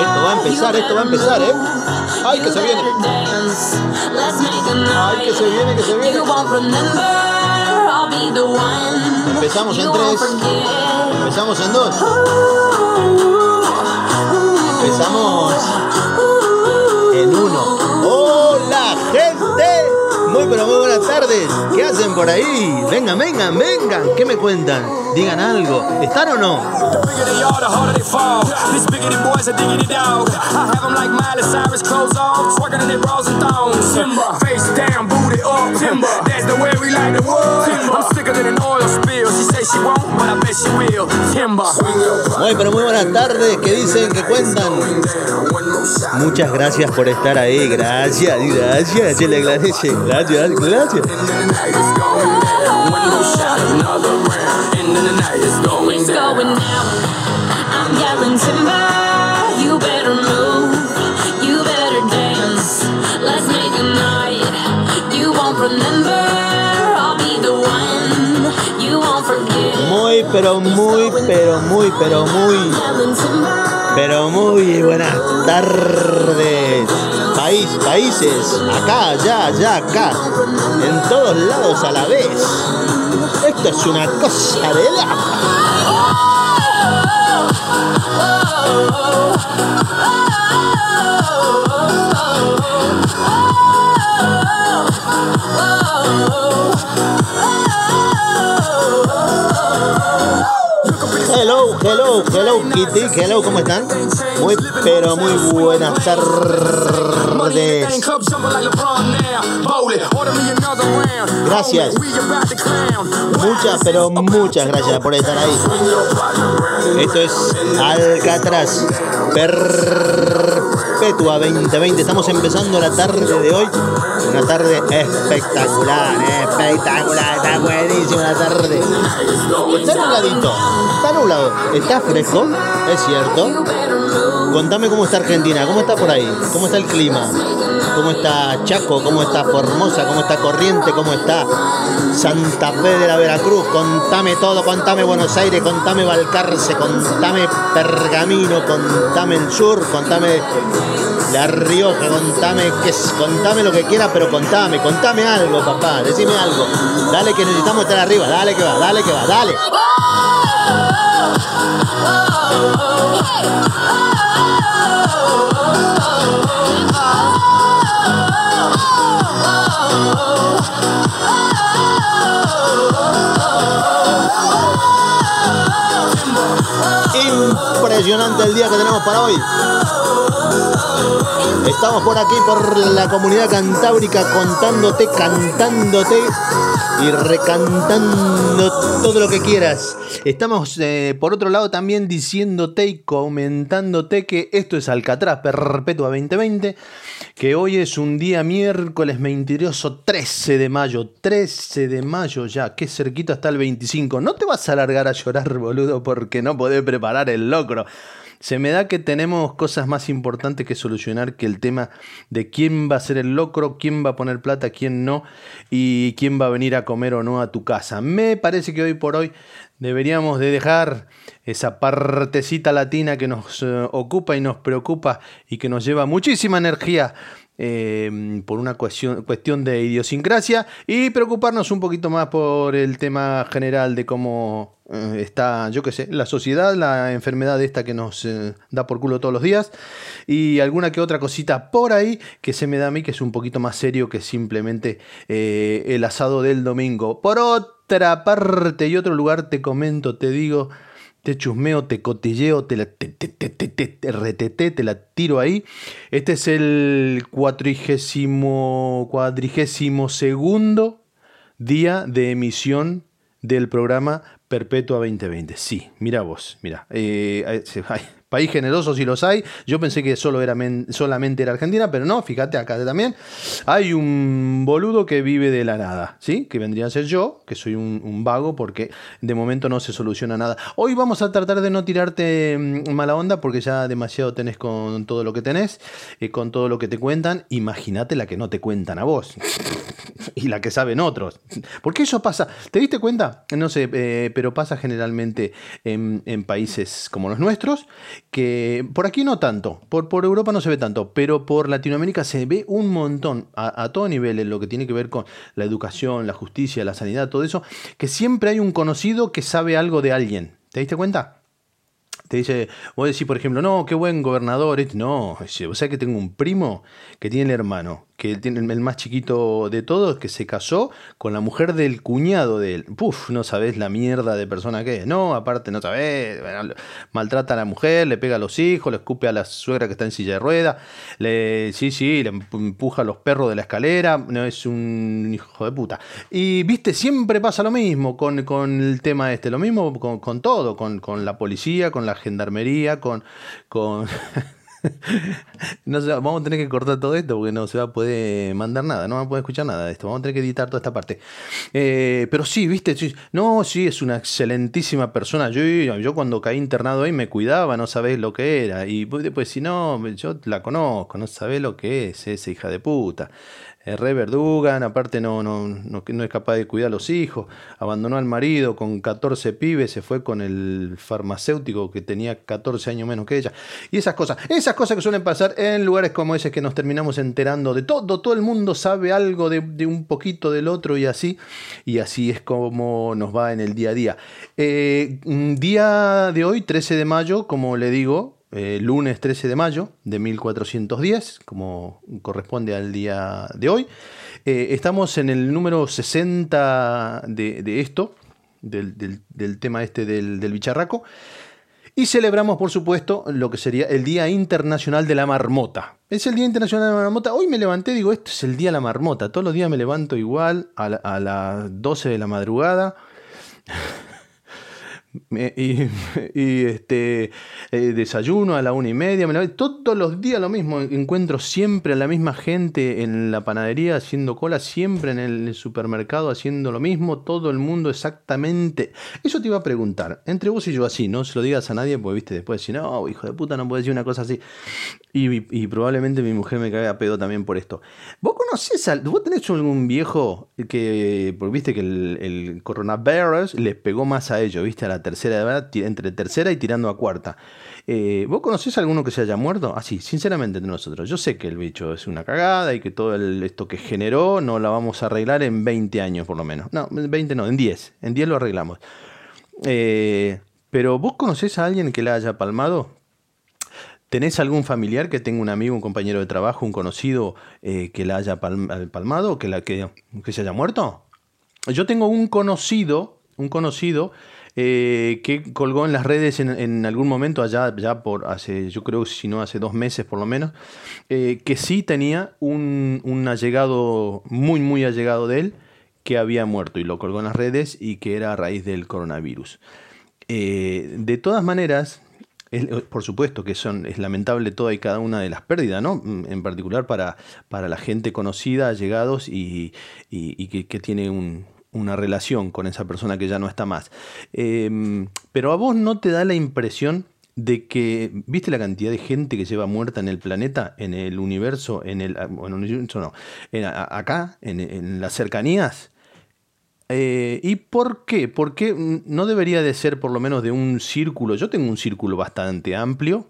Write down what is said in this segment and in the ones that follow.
Esto va a empezar, esto va a empezar, ¿eh? ¡Ay, que se viene! ¡Ay, que se viene, que se viene! Empezamos en tres. Empezamos en dos. Empezamos en uno. ¡Hola, gente! Muy pero muy buenas tardes. ¿Qué hacen por ahí? Vengan, vengan, vengan. ¿Qué me cuentan? Digan algo. ¿Están o no? Muy pero muy buenas tardes. ¿Qué dicen? ¿Qué cuentan? Muchas gracias por estar ahí. Gracias, gracias. Se le agradece. Gracias, gracias. Muy, pero muy, pero muy, pero muy, pero muy buenas tardes. País, países, acá, allá, allá, acá, en todos lados a la vez. Esto es una cosa de la. Hello, Kitty, hello, ¿cómo están? Muy, pero muy buenas tardes. Gracias. Muchas, pero muchas gracias por estar ahí. Esto es Alcatraz Perpetua 2020. Estamos empezando la tarde de hoy. Una tarde espectacular, espectacular. Está buenísima la tarde. Está nubladito, está nublado, está fresco, es cierto. Contame cómo está Argentina, cómo está por ahí, cómo está el clima, cómo está Chaco, cómo está Formosa, cómo está Corriente, cómo está Santa Fe de la Veracruz. Contame todo, contame Buenos Aires, contame Valcarce, contame Pergamino, contame el sur, contame La Rioja, contame, que, contame lo que quieras, pero contame, contame algo, papá, decime algo. Dale que necesitamos estar arriba, dale que va, dale que va, dale. Impresionante el día que tenemos para hoy. Estamos por aquí, por la comunidad cantábrica, contándote, cantándote y recantando todo lo que quieras. Estamos, eh, por otro lado, también diciéndote y comentándote que esto es Alcatraz Perpetua 2020, que hoy es un día miércoles mentiroso 13 de mayo. 13 de mayo ya, qué cerquita está el 25. No te vas a largar a llorar, boludo, porque no podés preparar el locro. Se me da que tenemos cosas más importantes que solucionar que el tema de quién va a ser el locro, quién va a poner plata, quién no, y quién va a venir a comer o no a tu casa. Me parece que hoy por hoy deberíamos de dejar esa partecita latina que nos eh, ocupa y nos preocupa y que nos lleva muchísima energía eh, por una cuestión, cuestión de idiosincrasia y preocuparnos un poquito más por el tema general de cómo eh, está, yo qué sé, la sociedad, la enfermedad esta que nos eh, da por culo todos los días y alguna que otra cosita por ahí que se me da a mí que es un poquito más serio que simplemente eh, el asado del domingo. Por otra parte y otro lugar te comento, te digo te chusmeo, te cotilleo, te la te, te, te, te, la tiro ahí. Este es el cuatrigésimo, cuadrigésimo segundo día de emisión del programa Perpetua 2020. Sí, mira vos, mira. Eh, país generoso si los hay. Yo pensé que solo era solamente era Argentina, pero no, fíjate acá también. Hay un boludo que vive de la nada, ¿sí? Que vendría a ser yo, que soy un, vago porque de momento no se soluciona nada. Hoy vamos a tratar de no tirarte mm, mala onda porque ya demasiado tenés con todo lo que tenés, eh, con todo lo que te cuentan. Imagínate la que no te cuentan a vos y la que saben otros. Porque eso pasa, ¿te diste cuenta? No sé, eh, pero pasa generalmente en, países como los nuestros, que por aquí no tanto, por, por Europa no se ve tanto, pero por Latinoamérica se ve un montón, a, a todo nivel, en lo que tiene que ver con la educación, la justicia, la sanidad, todo eso, que siempre hay un conocido que sabe algo de alguien. ¿Te diste cuenta? te dice, vos decís, por ejemplo, no, qué buen gobernador. No, o sea que tengo un primo que tiene el hermano, que tiene el más chiquito de todos, que se casó con la mujer del cuñado de él. Puf, no sabés la mierda de persona que es. No, aparte no sabés, maltrata a la mujer, le pega a los hijos, le escupe a la suegra que está en silla de rueda, le, sí, sí, le empuja a los perros de la escalera, no es un hijo de puta. Y viste, siempre pasa lo mismo con, el tema este, lo mismo con, todo, con, con la policía, con la gendarmería, con... con no vamos a tener que cortar todo esto porque no se va a poder mandar nada, no va a poder escuchar nada de esto. Vamos a tener que editar toda esta parte. Eh, pero sí, viste, no, sí, es una excelentísima persona. Yo, yo cuando caí internado ahí me cuidaba, no sabés lo que era. Y después, si no, yo la conozco, no sabés lo que es esa hija de puta. Es re verdugan, aparte no, no, no, no, es capaz de cuidar a los hijos, abandonó al marido con 14 pibes, se fue con el farmacéutico que tenía 14 años menos que ella. Y esas cosas, esas cosas que suelen pasar en lugares como ese que nos terminamos enterando de todo, todo el mundo sabe algo de, un poquito del otro y así, y así es como nos va en el día a día. Eh, día de hoy, 13 de mayo, como le digo, eh, lunes 13 de mayo de 1410, como corresponde al día de hoy. Eh, estamos en el número 60 de, esto, del, tema este del, bicharraco. Y celebramos, por supuesto, lo que sería el Día Internacional de la Marmota. Es el Día Internacional de la Marmota. Hoy me levanté digo, esto es el Día de la Marmota. Todos los días me levanto igual a, a las 12 de la madrugada y, este eh, desayuno a la una y media, todos los días lo mismo, encuentro siempre a la misma gente en la panadería haciendo cola, siempre en el supermercado haciendo lo mismo, todo el mundo exactamente. Eso te iba a preguntar, entre vos y yo así, no se lo digas a nadie, porque viste, después decir, no, hijo de puta, no puedes decir una cosa así. Y, probablemente mi mujer me caiga a pedo también por esto. ¿Vos conocés, al, vos tenés algún viejo que, porque viste que el, el coronavirus les pegó más a ellos, viste, a la tercera edad, entre tercera y tirando a cuarta. Eh, ¿Vos conocés a alguno que se haya muerto? Así, ah, sinceramente entre nosotros. Yo sé que el bicho es una cagada y que todo esto que generó no la vamos a arreglar en 20 años por lo menos. No, 20 no, en 10. En 10 lo arreglamos. Eh, pero ¿vos conocés a alguien que la haya palmado? ¿Tenés algún familiar que tenga un amigo, un compañero de trabajo, un conocido eh, que la haya palmado, que, la, que, que se haya muerto? Yo tengo un conocido, un conocido eh, que colgó en las redes en, algún momento, allá ya por hace, yo creo, si no hace dos meses por lo menos, eh, que sí tenía un, un, allegado, muy, muy allegado de él, que había muerto y lo colgó en las redes y que era a raíz del coronavirus. Eh, de todas maneras, por supuesto que son, es lamentable toda y cada una de las pérdidas, ¿no? En particular para, para la gente conocida, allegados y, y, que, tiene un, una relación con esa persona que ya no está más. Em, pero a vos no te da la impresión de que, ¿viste la cantidad de gente que lleva muerta en el planeta, en el universo, en el, bueno, universo no, acá, en, las cercanías? Eh, ¿Y por qué? Porque no debería de ser por lo menos de un círculo. Yo tengo un círculo bastante amplio.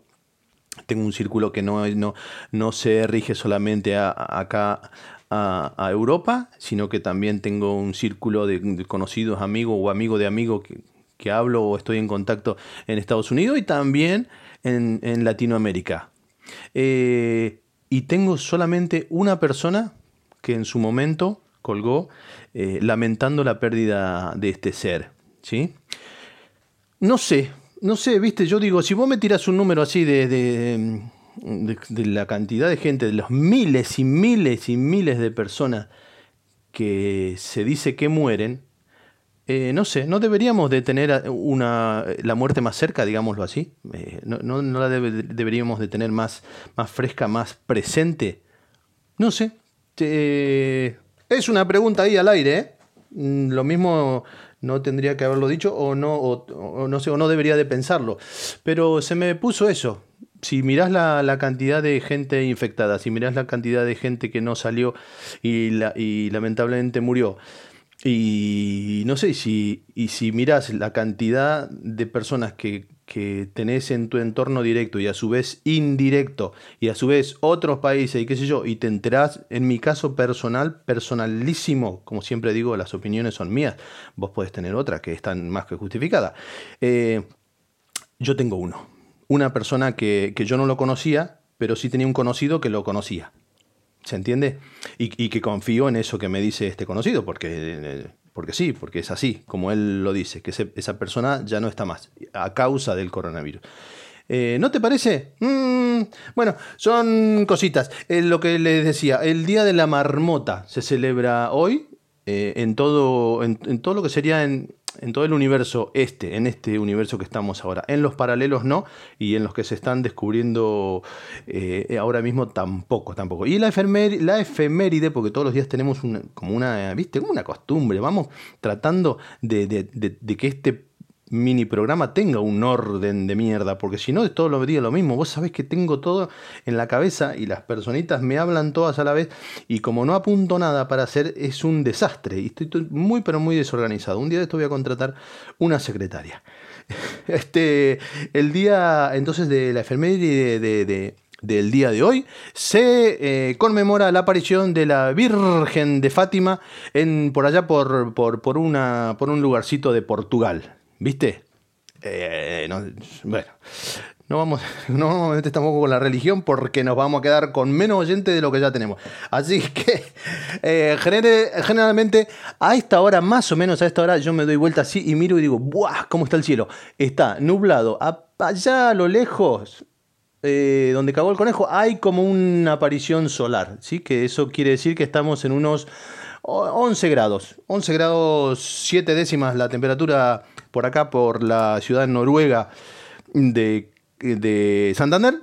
Tengo un círculo que no, no, no se rige solamente acá a, Europa, sino que también tengo un círculo de, conocidos amigos o amigos de amigos que, hablo o estoy en contacto en Estados Unidos y también en, Latinoamérica. Eh, y tengo solamente una persona que en su momento colgó eh, lamentando la pérdida de este ser. ¿sí? No sé, no sé, viste, yo digo, si vos me tiras un número así de, la cantidad de gente, de los miles y miles y miles de personas que se dice que mueren, eh, no sé, no deberíamos de tener una, la muerte más cerca, digámoslo así. Eh, no, la deberíamos de tener más, más fresca, más presente. No sé. es una pregunta ahí al aire. ¿eh? Mm, lo mismo no tendría que haberlo dicho o no, no sé, o no debería de pensarlo. Pero se me puso eso. Si mirás la, cantidad de gente infectada, si mirás la cantidad de gente que no salió y, la, y lamentablemente murió, y no sé, si, y si miras la cantidad de personas que, que, tenés en tu entorno directo y a su vez indirecto, y a su vez otros países y qué sé yo, y te enterás, en mi caso personal, personalísimo, como siempre digo, las opiniones son mías, vos podés tener otras que están más que justificadas. Eh, yo tengo uno, una persona que, que yo no lo conocía, pero sí tenía un conocido que lo conocía. ¿Se entiende? Y, que confío en eso que me dice este conocido, porque, porque sí, porque es así, como él lo dice, que esa persona ya no está más, a causa del coronavirus. Eh, ¿No te parece? Mm, bueno, son cositas. Eh, lo que les decía, el Día de la Marmota se celebra hoy eh, en, todo, en, todo lo que sería en, en todo el universo este, en este universo que estamos ahora. En los paralelos no, y en los que se están descubriendo eh, ahora mismo tampoco, tampoco. Y la, efeméride, la efeméride, porque todos los días tenemos como una, ¿viste? Como una costumbre, vamos tratando de, de que este mini programa tenga un orden de mierda, porque si no, es todo días lo mismo. Vos sabés que tengo todo en la cabeza y las personitas me hablan todas a la vez y como no apunto nada para hacer, es un desastre y estoy muy, pero muy desorganizado. Un día de esto voy a contratar una secretaria. Este, el día entonces de la enfermería de, del día de hoy, se eh, conmemora la aparición de la Virgen de Fátima en, por allá por, por, por, una, por un lugarcito de Portugal. ¿Viste? Eh, bueno, no vamos, no a meter tampoco con la religión porque nos vamos a quedar con menos oyentes de lo que ya tenemos. Así que eh, generalmente a esta hora, más o menos a esta hora, yo me doy vuelta así y miro y digo, ¡buah! ¿Cómo está el cielo? Está nublado. Allá a lo lejos, eh, donde cagó el conejo, hay como una aparición solar. ¿sí? Que eso quiere decir que estamos en unos 11 grados. 11 grados 7 décimas la temperatura por acá, por la ciudad noruega de, de Santander,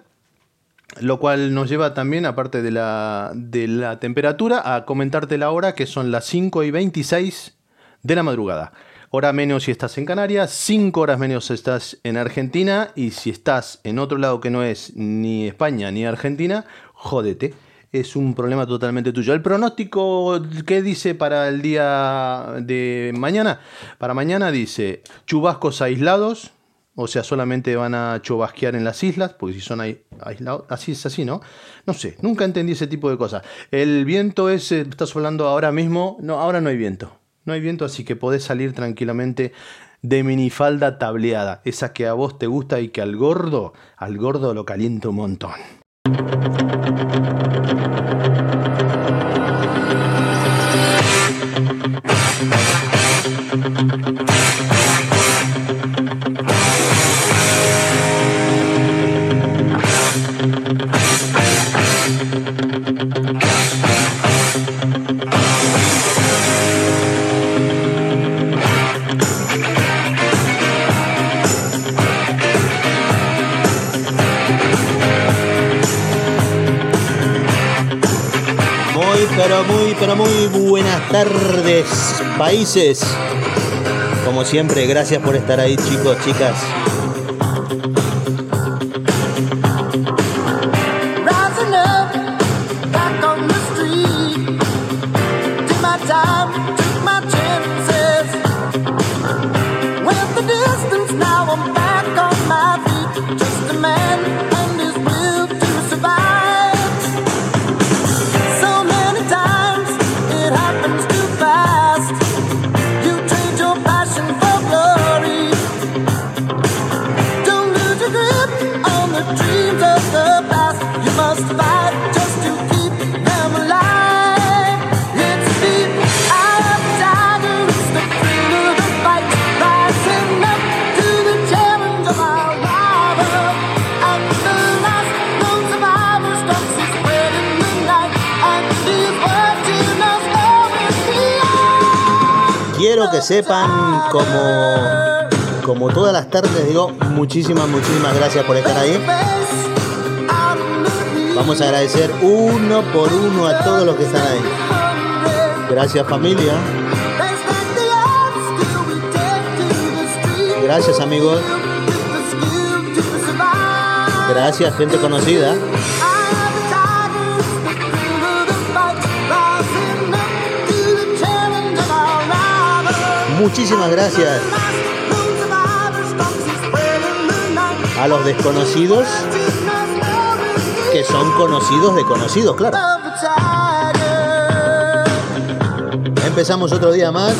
lo cual nos lleva también, aparte de la, de la temperatura, a comentarte la hora, que son las 5 y 26 de la madrugada. Hora menos si estás en Canarias, 5 horas menos si estás en Argentina, y si estás en otro lado que no es ni España ni Argentina, jódete es un problema totalmente tuyo. El pronóstico, ¿qué dice para el día de mañana? Para mañana dice chubascos aislados, o sea, solamente van a chubasquear en las islas, porque si son aislados, así es así, ¿no? No sé, nunca entendí ese tipo de cosas. El viento es, eh, estás hablando ahora mismo, no, ahora no hay viento. No hay viento, así que podés salir tranquilamente de minifalda tableada, esa que a vos te gusta y que al gordo, al gordo lo calienta un montón. Pero buenas tardes, países. Como siempre, gracias por estar ahí, chicos, chicas. Sepan, como, como todas las tardes, digo, muchísimas, muchísimas gracias por estar ahí. Vamos a agradecer uno por uno a todos los que están ahí. Gracias familia. Gracias amigos. Gracias gente conocida. Muchísimas gracias a los desconocidos que son conocidos de conocidos, claro. Empezamos otro día más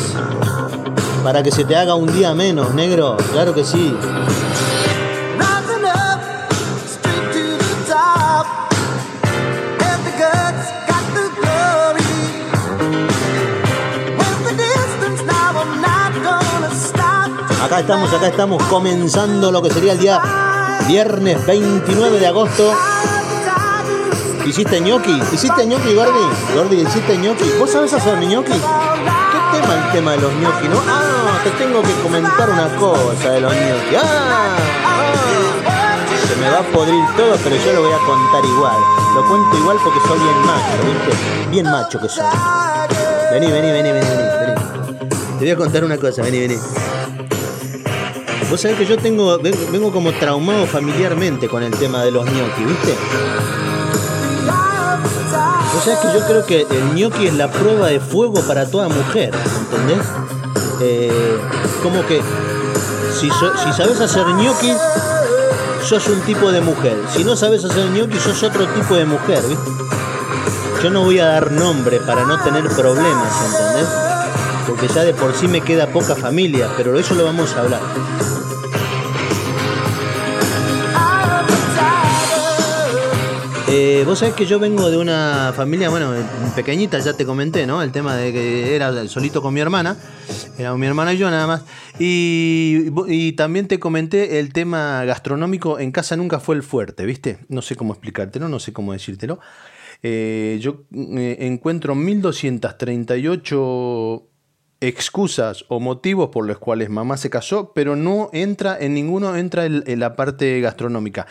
para que se te haga un día menos, negro. Claro que sí. Acá estamos, acá estamos comenzando lo que sería el día viernes 29 de agosto ¿Hiciste ñoqui? ¿Hiciste ñoqui, Gordi? Gordi, ¿hiciste ñoqui? ¿Vos sabés hacer ñoqui? ¿Qué tema el tema de los ñoqui, no? Ah, te tengo que comentar una cosa de los ñoqui. Ah, ah, Se me va a podrir todo, pero yo lo voy a contar igual. Lo cuento igual porque soy bien macho, ¿viste? Bien macho que soy. Vení, vení, vení, vení, vení. Te voy a contar una cosa, vení, vení. Vos sabés que yo tengo, vengo como traumado familiarmente con el tema de los ñoqui, ¿viste? O sea que yo creo que el gnocchi es la prueba de fuego para toda mujer, ¿entendés? Eh, como que si, si sabes hacer gnocchi, sos un tipo de mujer. Si no sabes hacer gnocchi, sos otro tipo de mujer, ¿viste? Yo no voy a dar nombre para no tener problemas, ¿entendés? Porque ya de por sí me queda poca familia, pero eso lo vamos a hablar. Eh, vos sabés que yo vengo de una familia, bueno, pequeñita, ya te comenté, ¿no? El tema de que era solito con mi hermana, era mi hermana y yo nada más. Y, también te comenté el tema gastronómico, en casa nunca fue el fuerte, ¿viste? No sé cómo explicártelo, no sé cómo decírtelo. Eh, yo eh, encuentro 1238 excusas o motivos por los cuales mamá se casó, pero no entra en ninguno, entra en, la parte gastronómica.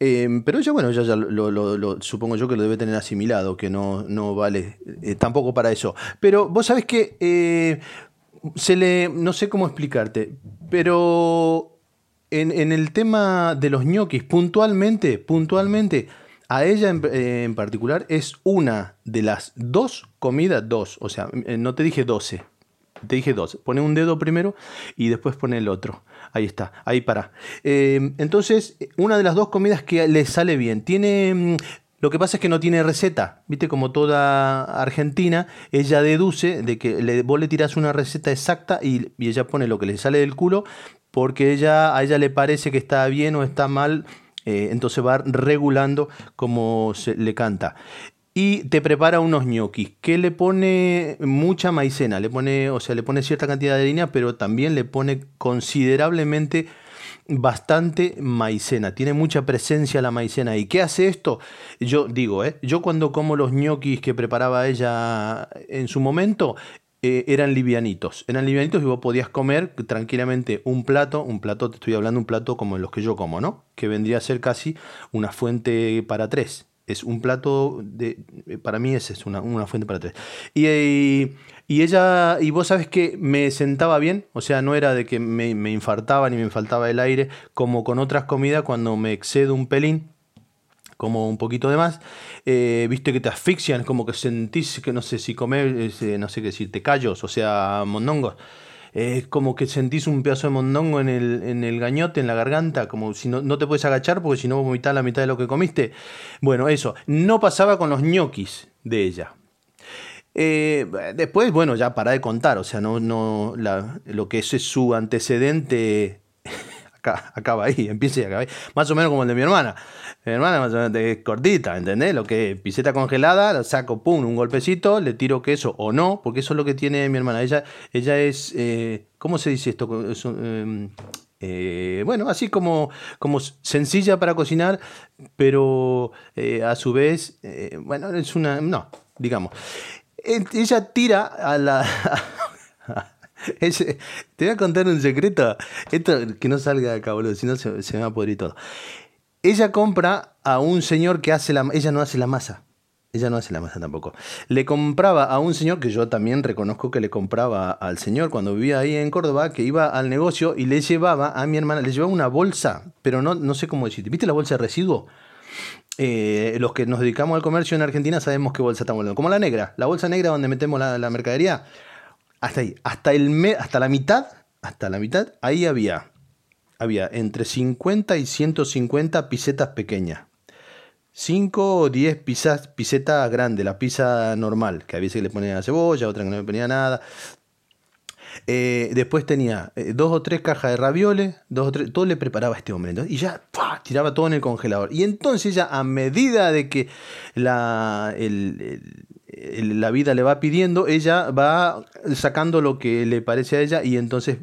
Em, pero ella, bueno, ya, ya lo, supongo yo que lo debe tener asimilado, que no, no vale eh, tampoco para eso. Pero vos sabés que eh, se le, no sé cómo explicarte, pero en, el tema de los ñoquis, puntualmente, puntualmente, a ella en, particular es una de las dos comidas, dos, o sea, eh, no te dije doce, te dije dos. Pone un dedo primero y después pone el otro. Ahí está, ahí para. Eh, entonces, una de las dos comidas que le sale bien. Tiene. Mm, lo que pasa es que no tiene receta. Viste, como toda Argentina, ella deduce de que le, vos le tirás una receta exacta y, ella pone lo que le sale del culo porque ella, a ella le parece que está bien o está mal. Eh, entonces va regulando como se le canta y te prepara unos ñoquis que le pone mucha maicena, le pone, o sea, le pone cierta cantidad de harina, pero también le pone considerablemente bastante maicena, tiene mucha presencia la maicena. ¿Y qué hace esto? Yo digo, ¿eh? yo cuando como los ñoquis que preparaba ella en su momento, eh, eran livianitos. Eran livianitos y vos podías comer tranquilamente un plato, un plato, te estoy hablando un plato como los que yo como, ¿no? Que vendría a ser casi una fuente para tres es un plato de. Para mí ese es una, fuente para tres. Y, y, ella. Y vos sabes que me sentaba bien. O sea, no era de que me, me infartaba ni me faltaba el aire. Como con otras comidas, cuando me excedo un pelín. Como un poquito de más. Eh, viste que te asfixian. Como que sentís que no sé si comer. Eh, no sé qué decir. Te callos. O sea, mondongos es como que sentís un pedazo de mondongo en el, en el gañote, en la garganta, como si no, no te puedes agachar porque si no vomitas la mitad de lo que comiste. Bueno, eso. No pasaba con los ñoquis de ella. Eh, después, bueno, ya para de contar, o sea, no, no, lo que es su antecedente acaba ahí, empieza y acaba ahí. Más o menos como el de mi hermana. Mi hermana más o menos es cortita, ¿entendés? Lo que es piseta congelada, la saco, pum, un golpecito, le tiro queso o no, porque eso es lo que tiene mi hermana. Ella, ella es, eh, ¿cómo se dice esto? Em, eh, bueno, así como, como sencilla para cocinar, pero eh, a su vez, bueno, es una, no, digamos. Ella tira a la... te voy a contar un secreto. Esto que no salga de acá, boludo, si no se, me va a podrir todo. Ella compra a un señor que hace la... Ella no hace la masa. Ella no hace la masa tampoco. Le compraba a un señor que yo también reconozco que le compraba al señor cuando vivía ahí en Córdoba, que iba al negocio y le llevaba a mi hermana, le llevaba una bolsa, pero no, no sé cómo decirte. ¿Viste la bolsa de residuo? Eh, los que nos dedicamos al comercio en Argentina sabemos qué bolsa estamos hablando. Como la negra, la bolsa negra donde metemos la, la mercadería. Hasta ahí, hasta, el hasta la mitad, hasta la mitad, ahí había, había entre 50 y 150 pisetas pequeñas. 5 o 10 pizzas, pisetas grandes, la pizza normal, que a veces le ponía cebolla, otra que no le ponía nada. Eh, después tenía eh, dos o tres cajas de ravioles, dos o tres, todo le preparaba a este hombre. y ya tiraba todo en el congelador. Y entonces ya a medida de que la, la vida le va pidiendo, ella va sacando lo que le parece a ella y entonces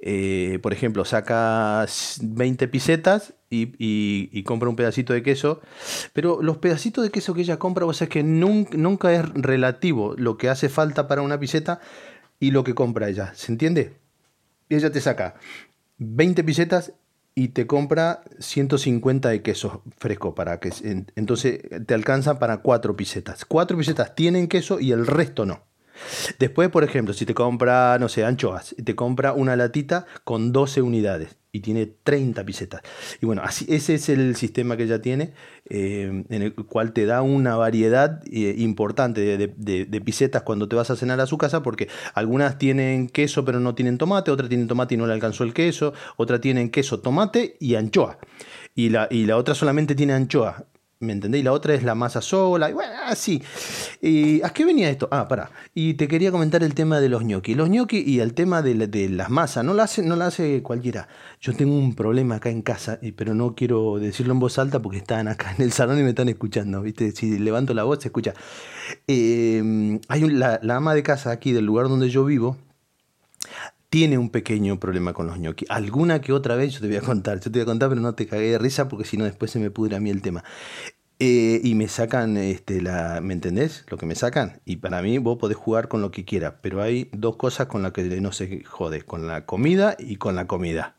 eh, por ejemplo, saca 20 pisetas y, compra un pedacito de queso, pero los pedacitos de queso que ella compra, vos sabés que nunca, es relativo lo que hace falta para una piseta y lo que compra ella, ¿se entiende? Ella te saca 20 pisetas y te compra 150 de queso fresco para que entonces te alcanza para 4 pisetas. 4 pisetas tienen queso y el resto no. Después, por ejemplo, si te compra, no sé, anchoas, te compra una latita con 12 unidades y tiene 30 pisetas. Y bueno, así, ese es el sistema que ella tiene, eh, en el cual te da una variedad eh, importante de, pisetas cuando te vas a cenar a su casa, porque algunas tienen queso pero no tienen tomate, otras tienen tomate y no le alcanzó el queso, otras tienen queso, tomate y anchoa. Y la, y la otra solamente tiene anchoa. ¿Me entendéis? La otra es la masa sola. Y bueno, así. ¿Y ¿A qué venía esto? Ah, pará. Y te quería comentar el tema de los ñoquis. Los ñoquis y el tema de, las masas. No la, hace, no hace cualquiera. Yo tengo un problema acá en casa, pero no quiero decirlo en voz alta porque están acá en el salón y me están escuchando. ¿viste? Si levanto la voz se escucha. Eh, hay la, la ama de casa aquí del lugar donde yo vivo tiene un pequeño problema con los ñoquis. Alguna que otra vez yo te voy a contar, yo te voy a contar, pero no te cagué de risa porque si no después se me pudre a mí el tema. Eh, y me sacan, este, la, ¿me entendés? Lo que me sacan. Y para mí vos podés jugar con lo que quieras, pero hay dos cosas con las que no se jode, con la comida y con la comida.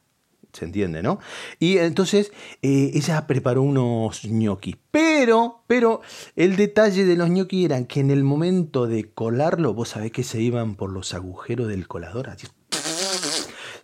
¿Se entiende, no? Y entonces eh, ella preparó unos ñoquis. Pero, pero el detalle de los ñoquis era que en el momento de colarlo, vos sabés que se iban por los agujeros del colador. Así,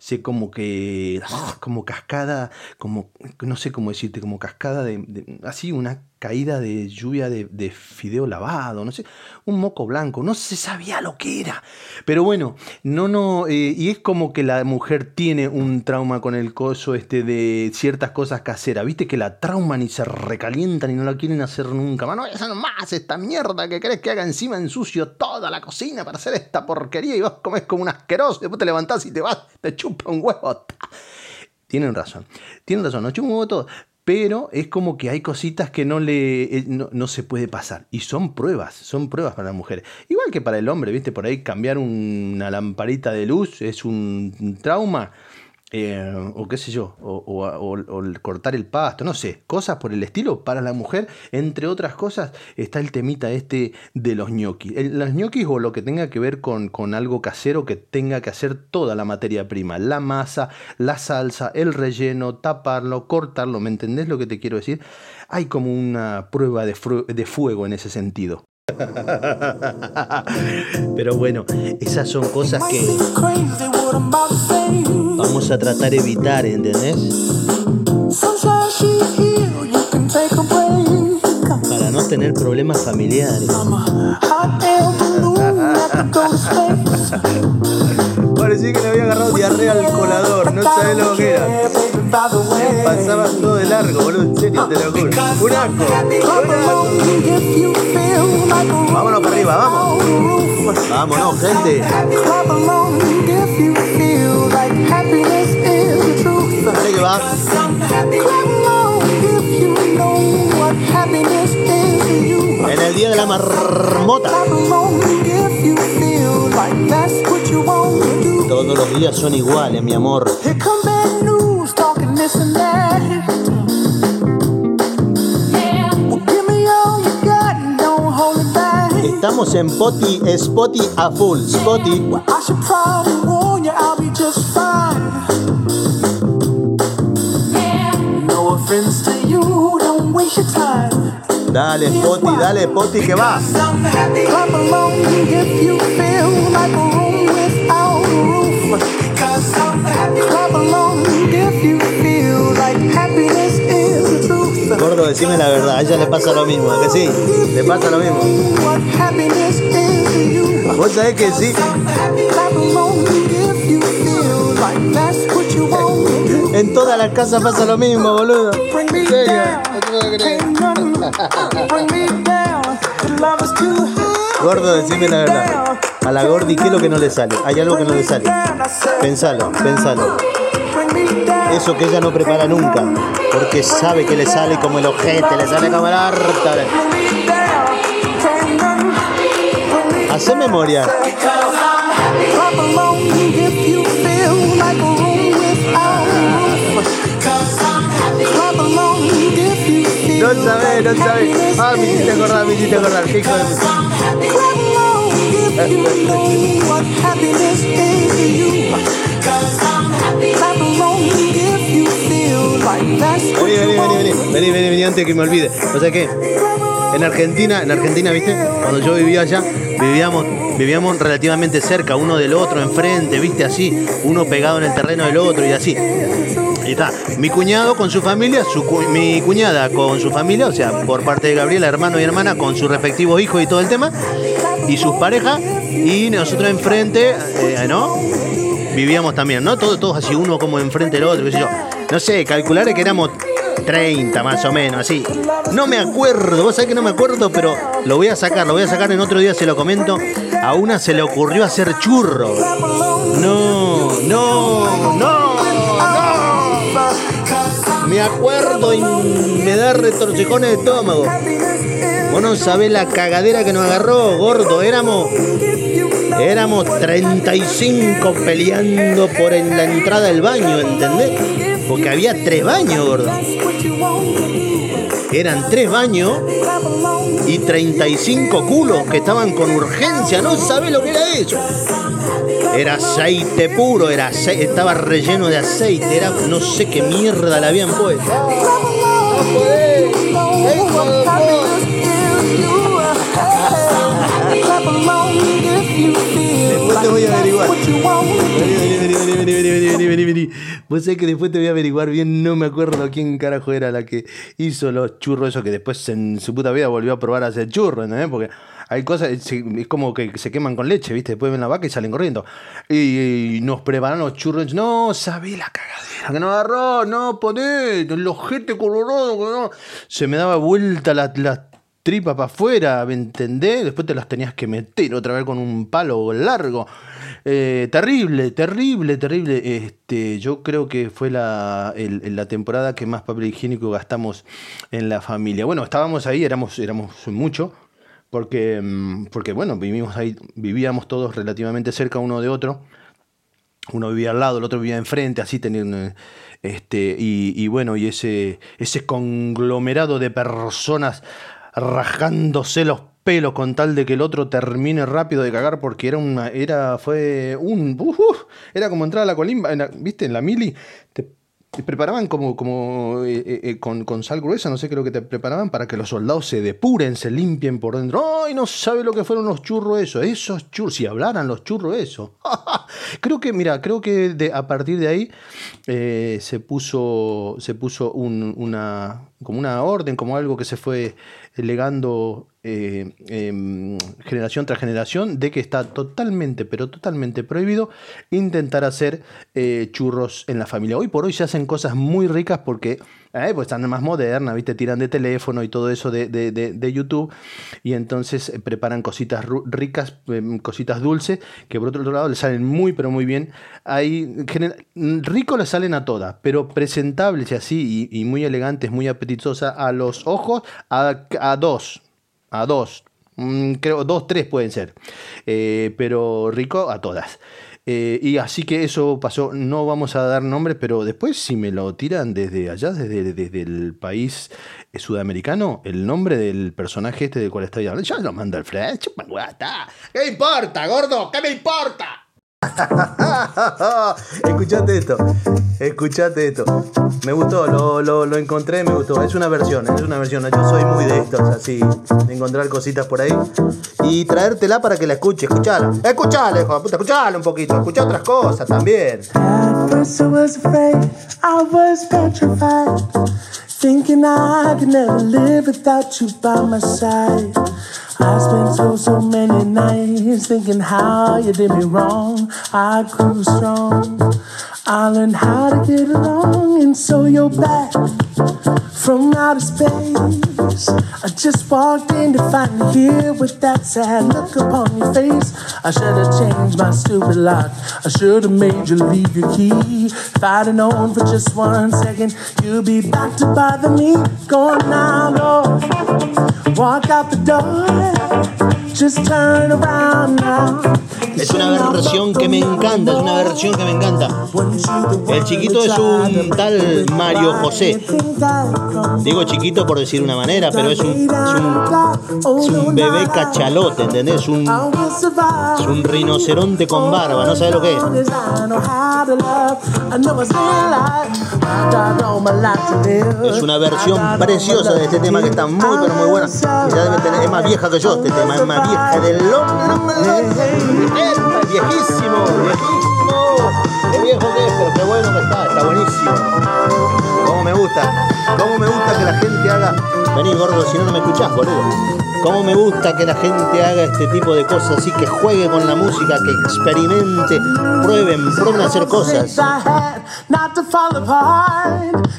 sé como que, ah, como cascada, como, no sé cómo decirte, como cascada de, así, una caída de lluvia de, de, fideo lavado, no sé, un moco blanco, no se sabía lo que era. Pero bueno, no, no, eh, y es como que la mujer tiene un trauma con el coso este de ciertas cosas caseras, viste que la trauman y se recalientan y no la quieren hacer nunca más, no hacer más esta mierda que crees que haga encima ensucio toda la cocina para hacer esta porquería y vos comes como un asqueroso, después te levantás y te vas, te chupa un huevo. Tienen razón, tienen razón, no chupa un todo pero es como que hay cositas que no, le, eh, no, se puede pasar. Y son pruebas, son pruebas para la mujer. Igual que para el hombre, ¿viste? Por ahí cambiar una lamparita de luz es un trauma. Eh, o qué sé yo, o, cortar el pasto, no sé, cosas por el estilo. Para la mujer, entre otras cosas, está el temita este de los ñoquis. los ñoquis o lo que tenga que ver con, con algo casero que tenga que hacer toda la materia prima, la masa, la salsa, el relleno, taparlo, cortarlo, ¿me entendés lo que te quiero decir? Hay como una prueba de, de fuego en ese sentido. Pero bueno, esas son cosas que vamos a tratar de evitar, ¿entendés? Para no tener problemas familiares. Parecía que le había agarrado diarrea al colador, no sabes lo que era. Me pasaba todo largo, boludo, en serio, te lo juro. Un asco, Vámonos para arriba, vamos. Vámonos, gente. Dale que va. En el día de la marmota. Todos los días son iguales, mi amor. Estamos en Poti, Spotty a full. Spotty. I'll be just fine. No offense to you, don't waste your time. Dale, Spotty, dale, Spotty, que va. Clap along if you feel like a room without a roof. Gordo, decime la verdad, a ella le pasa lo mismo, ¿a que sí? Le pasa lo mismo. Vos sabés que sí. En todas las casas pasa lo mismo, boludo. En serio. Gordo, decime la verdad. A la Gordi, ¿qué es lo que no le sale? Hay algo que no le sale. Pensalo, pensalo. Eso que ella no prepara nunca. Porque sabe que le sale como el ojete, le sale como el harta. Hace memoria. No sabés, no sabés. Ah, me hiciste acordar, me hiciste acordar. Qué hijo Vení, vení, vení, vení, vení, vení, vení, antes que me olvide. O sea que, en Argentina, en Argentina, ¿viste? Cuando yo vivía allá, vivíamos, vivíamos relativamente cerca, uno del otro, enfrente, ¿viste? Así, uno pegado en el terreno del otro y así. Y está, mi cuñado con su familia, su mi cuñada con su familia, o sea, por parte de Gabriela, hermano y hermana, con sus respectivos hijos y todo el tema, y sus parejas, y nosotros enfrente, eh, ¿no? Vivíamos también, ¿no? Todos, todos así, uno como enfrente del otro, qué sé yo. No sé, calcular que éramos 30 más o menos, así. No me acuerdo, vos sabés que no me acuerdo, pero lo voy a sacar, lo voy a sacar en otro día, se lo comento. A una se le ocurrió hacer churro. No, no, no. Me acuerdo y me da retorcejones de estómago. Vos no sabés la cagadera que nos agarró, gordo. Éramos. Éramos 35 peleando por la entrada del baño, ¿entendés? Porque había tres baños, gordo. Eran tres baños y 35 culos que estaban con urgencia. No sabés lo que era eso. Era aceite puro, era estaba relleno de aceite, era no sé qué mierda le habían puesto. Averiguar. Vos sabés que después te voy a averiguar bien, no me acuerdo quién carajo era la que hizo los churros, eso que después en su puta vida volvió a probar a hacer churros, ¿entendés? Porque hay cosas, es como que se queman con leche, ¿viste? Después ven la vaca y salen corriendo. Y, nos preparan los churros. No, sabí la cagadera que no agarró, no ponés, el ojete colorado. Se me daba vuelta la, la tripa para afuera, ¿me entendés? Después te las tenías que meter otra vez con un palo largo. Eh, terrible, terrible, terrible. Este, yo creo que fue la, la temporada que más papel higiénico gastamos en la familia. Bueno, estábamos ahí, éramos, éramos mucho porque, mm, porque bueno, vivimos ahí, vivíamos todos relativamente cerca uno de otro. Uno vivía al lado, el otro vivía enfrente, así tenían, este, y, bueno, y ese, ese conglomerado de personas rajándose los pelos con tal de que el otro termine rápido de cagar porque era una era fue un era como entrar a la colimba viste en la mili te te preparaban como, como eh, eh, eh, con, con, sal gruesa, no sé qué lo que te preparaban para que los soldados se depuren, se limpien por dentro. ¡Ay, no sabe lo que fueron los churros eso! Esos churros, si hablaran los churros eso. creo que, mira, creo que de, a partir de ahí se puso, se puso un, una, como una orden, como algo que se fue legando eh, em, generación tras generación de que está totalmente, pero totalmente prohibido intentar hacer eh, churros en la familia. Hoy por hoy se hacen cosas muy ricas porque eh, pues están más modernas, ¿viste? Tiran de teléfono y todo eso de, YouTube y entonces preparan cositas ricas, em, cositas dulces, que por otro lado le salen muy, pero muy bien. Hay, rico le salen a todas, pero presentables y así, y, muy elegantes, muy apetitosas a los ojos, a, a dos a dos. Mm, creo, dos, tres pueden ser. Eh, pero rico a todas. Eh, y así que eso pasó, no vamos a dar nombres, pero después si me lo tiran desde allá, desde, desde el país eh, sudamericano, el nombre del personaje este del cual estoy hablando, ya lo manda el Fred. ¿Qué importa, gordo? ¿Qué me importa? escuchate esto, escuchate esto. Me gustó, lo, lo, lo, encontré, me gustó. Es una versión, es una versión. Yo soy muy de estos, así, de encontrar cositas por ahí. Y traértela para que la escuche, escuchala. Escuchala, hijo de puta, escuchala un poquito. Escucha otras cosas también. Thinking I could never live without you by my side. I spent so, so many nights thinking how you did me wrong. I grew strong. I learned how to get along, and so you're back from outer space. I just walked in to find you here with that sad look upon your face. I should have changed my stupid lock. I should have made you leave your key. If I'd have known for just one second, you'd be back to bother me. Go on now, Lord. Walk out the door. Es una versión que me encanta, es una versión que me encanta. El chiquito es un tal Mario José. Digo chiquito por decir una manera, pero es un, es un, bebé cachalote, ¿entendés? Es un, es un rinoceronte con barba, no sabes lo que es. Es una versión preciosa de este tema que está muy, pero muy buena. es más vieja que yo este tema, es más vieja del hombre viejísimo, viejísimo. Qué viejo que es, pero qué bueno que está, está buenísimo. Cómo me gusta, cómo me gusta que la gente haga. Vení, gordo, si no, no me escuchás, boludo. Cómo me gusta que la gente haga este tipo de cosas así, que juegue con la música, que experimente, prueben, prueben a hacer cosas.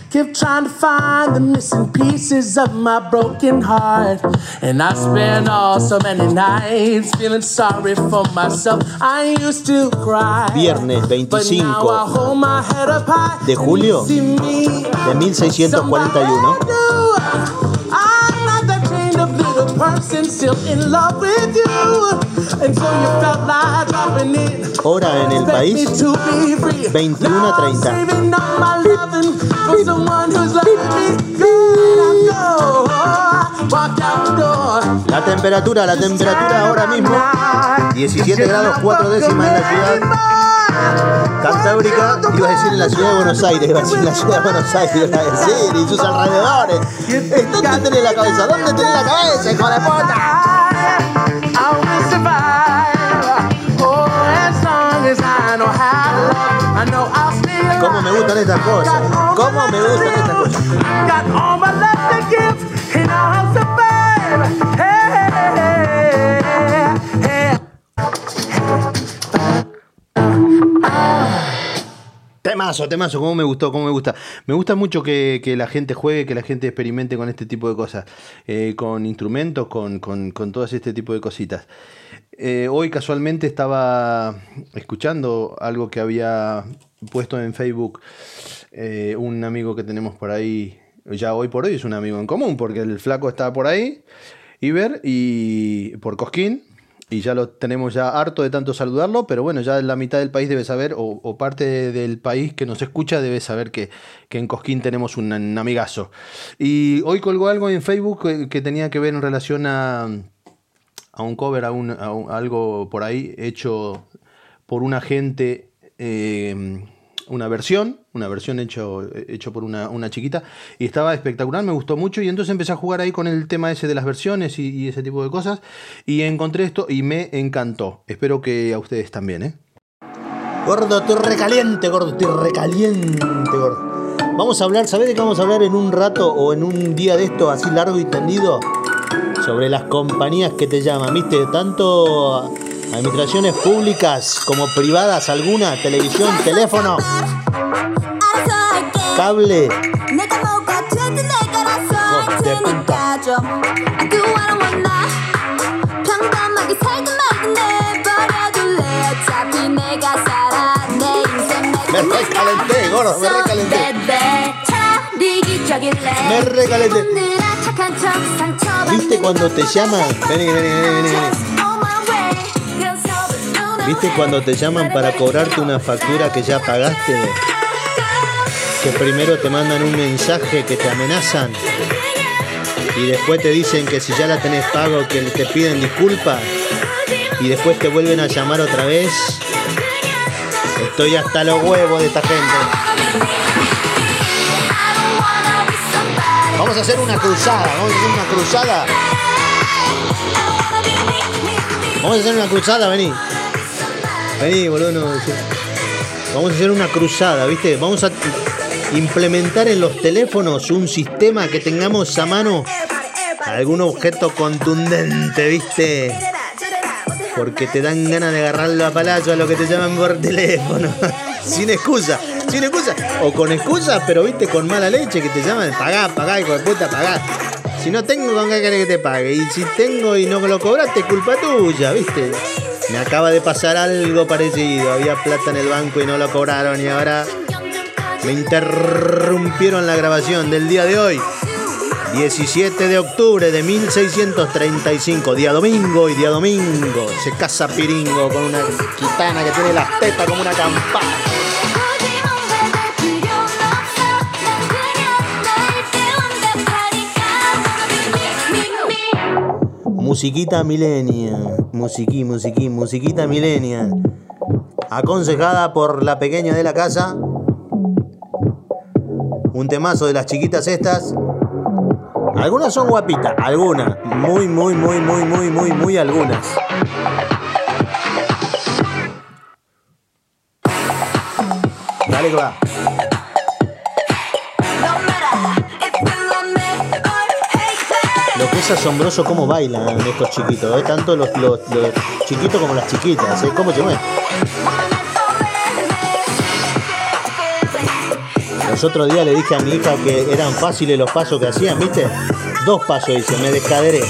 Keep trying to find the missing pieces of my broken heart. And I spent all so many nights feeling sorry for myself. I used to cry. Viernes 25 de julio de 1641. Hora en el país 21 a 30. La temperatura, la temperatura ahora mismo 17 grados 4 décimas en la ciudad. Cantábrica, iba a decir en la ciudad de Buenos Aires, iba a decir en la ciudad de Buenos Aires, iba a decir, y sus alrededores. ¿Dónde tenés la cabeza? ¿Dónde tenés la cabeza, hijo de puta? ¿Cómo me gustan estas cosas? ¿Cómo me gustan estas cosas? Temazo, temazo, cómo me gustó, cómo me gusta. Me gusta mucho que, la gente juegue, que la gente experimente con este tipo de cosas, eh, con instrumentos, con, con, con todo este tipo de cositas. Eh, hoy casualmente estaba escuchando algo que había puesto en Facebook eh, un amigo que tenemos por ahí, ya hoy por hoy es un amigo en común, porque el flaco está por ahí, Iber, y por Cosquín, y ya lo tenemos ya harto de tanto saludarlo, pero bueno, ya la mitad del país debe saber, o, parte del país que nos escucha debe saber que, en Cosquín tenemos un, amigazo. Y hoy colgó algo en Facebook que, tenía que ver en relación a, a un cover, a, un, algo por ahí hecho por una gente. Eh, una versión, una versión hecho, hecho por una, chiquita, y estaba espectacular, me gustó mucho, y entonces empecé a jugar ahí con el tema ese de las versiones y, ese tipo de cosas, y encontré esto y me encantó. Espero que a ustedes también, ¿eh? Gordo, estoy recaliente, gordo, estoy recaliente, gordo. Vamos a hablar, ¿sabés de qué vamos a hablar en un rato o en un día de esto así largo y tendido? Sobre las compañías que te llaman, ¿viste? Tanto administraciones públicas como privadas, alguna, televisión, teléfono, cable. Me recalenté, gordo, me recalenté. Me recalenté. ¿Viste cuando te llaman? Vení, vení, vení, vení. ¿Viste cuando te llaman para cobrarte una factura que ya pagaste? Que primero te mandan un mensaje que te amenazan y después te dicen que si ya la tenés pago que te piden disculpas y después te vuelven a llamar otra vez Estoy hasta los huevos de esta gente. Vamos a hacer una cruzada, vamos a hacer una cruzada. Vamos a hacer una cruzada, vení. Vení, boludo. Vamos a hacer una cruzada, ¿viste? Vamos a implementar en los teléfonos un sistema que tengamos a mano algún objeto contundente, ¿viste? Porque te dan ganas de agarrarlo a palacio a lo que te llaman por teléfono. sin excusa, sin excusa. O con excusa, pero viste, con mala leche que te llaman, pagá, pagá, hijo de puta, pagá. Si no tengo, ¿con qué querés que te pague? Y si tengo y no me lo cobraste, culpa tuya, ¿viste? Me acaba de pasar algo parecido. Había plata en el banco y no lo cobraron y ahora me interrumpieron la grabación del día de hoy. 17 de octubre de 1635, día domingo y día domingo. Se casa Piringo con una gitana que tiene las tetas como una campana. Musiquita milenia, musiquí, musiquí, musiquita milenia. Aconsejada por la pequeña de la casa. Un temazo de las chiquitas estas. Algunas son guapitas, algunas. Muy, muy, muy, muy, muy, muy, muy algunas. Dale que va. Es asombroso cómo bailan estos chiquitos, ¿eh? tanto los, chiquitos como las chiquitas, ¿eh? ¿Cómo se mueven? Los otros días le dije a mi hija que eran fáciles los pasos que hacían, ¿viste? Dos pasos, dice, me descaderé.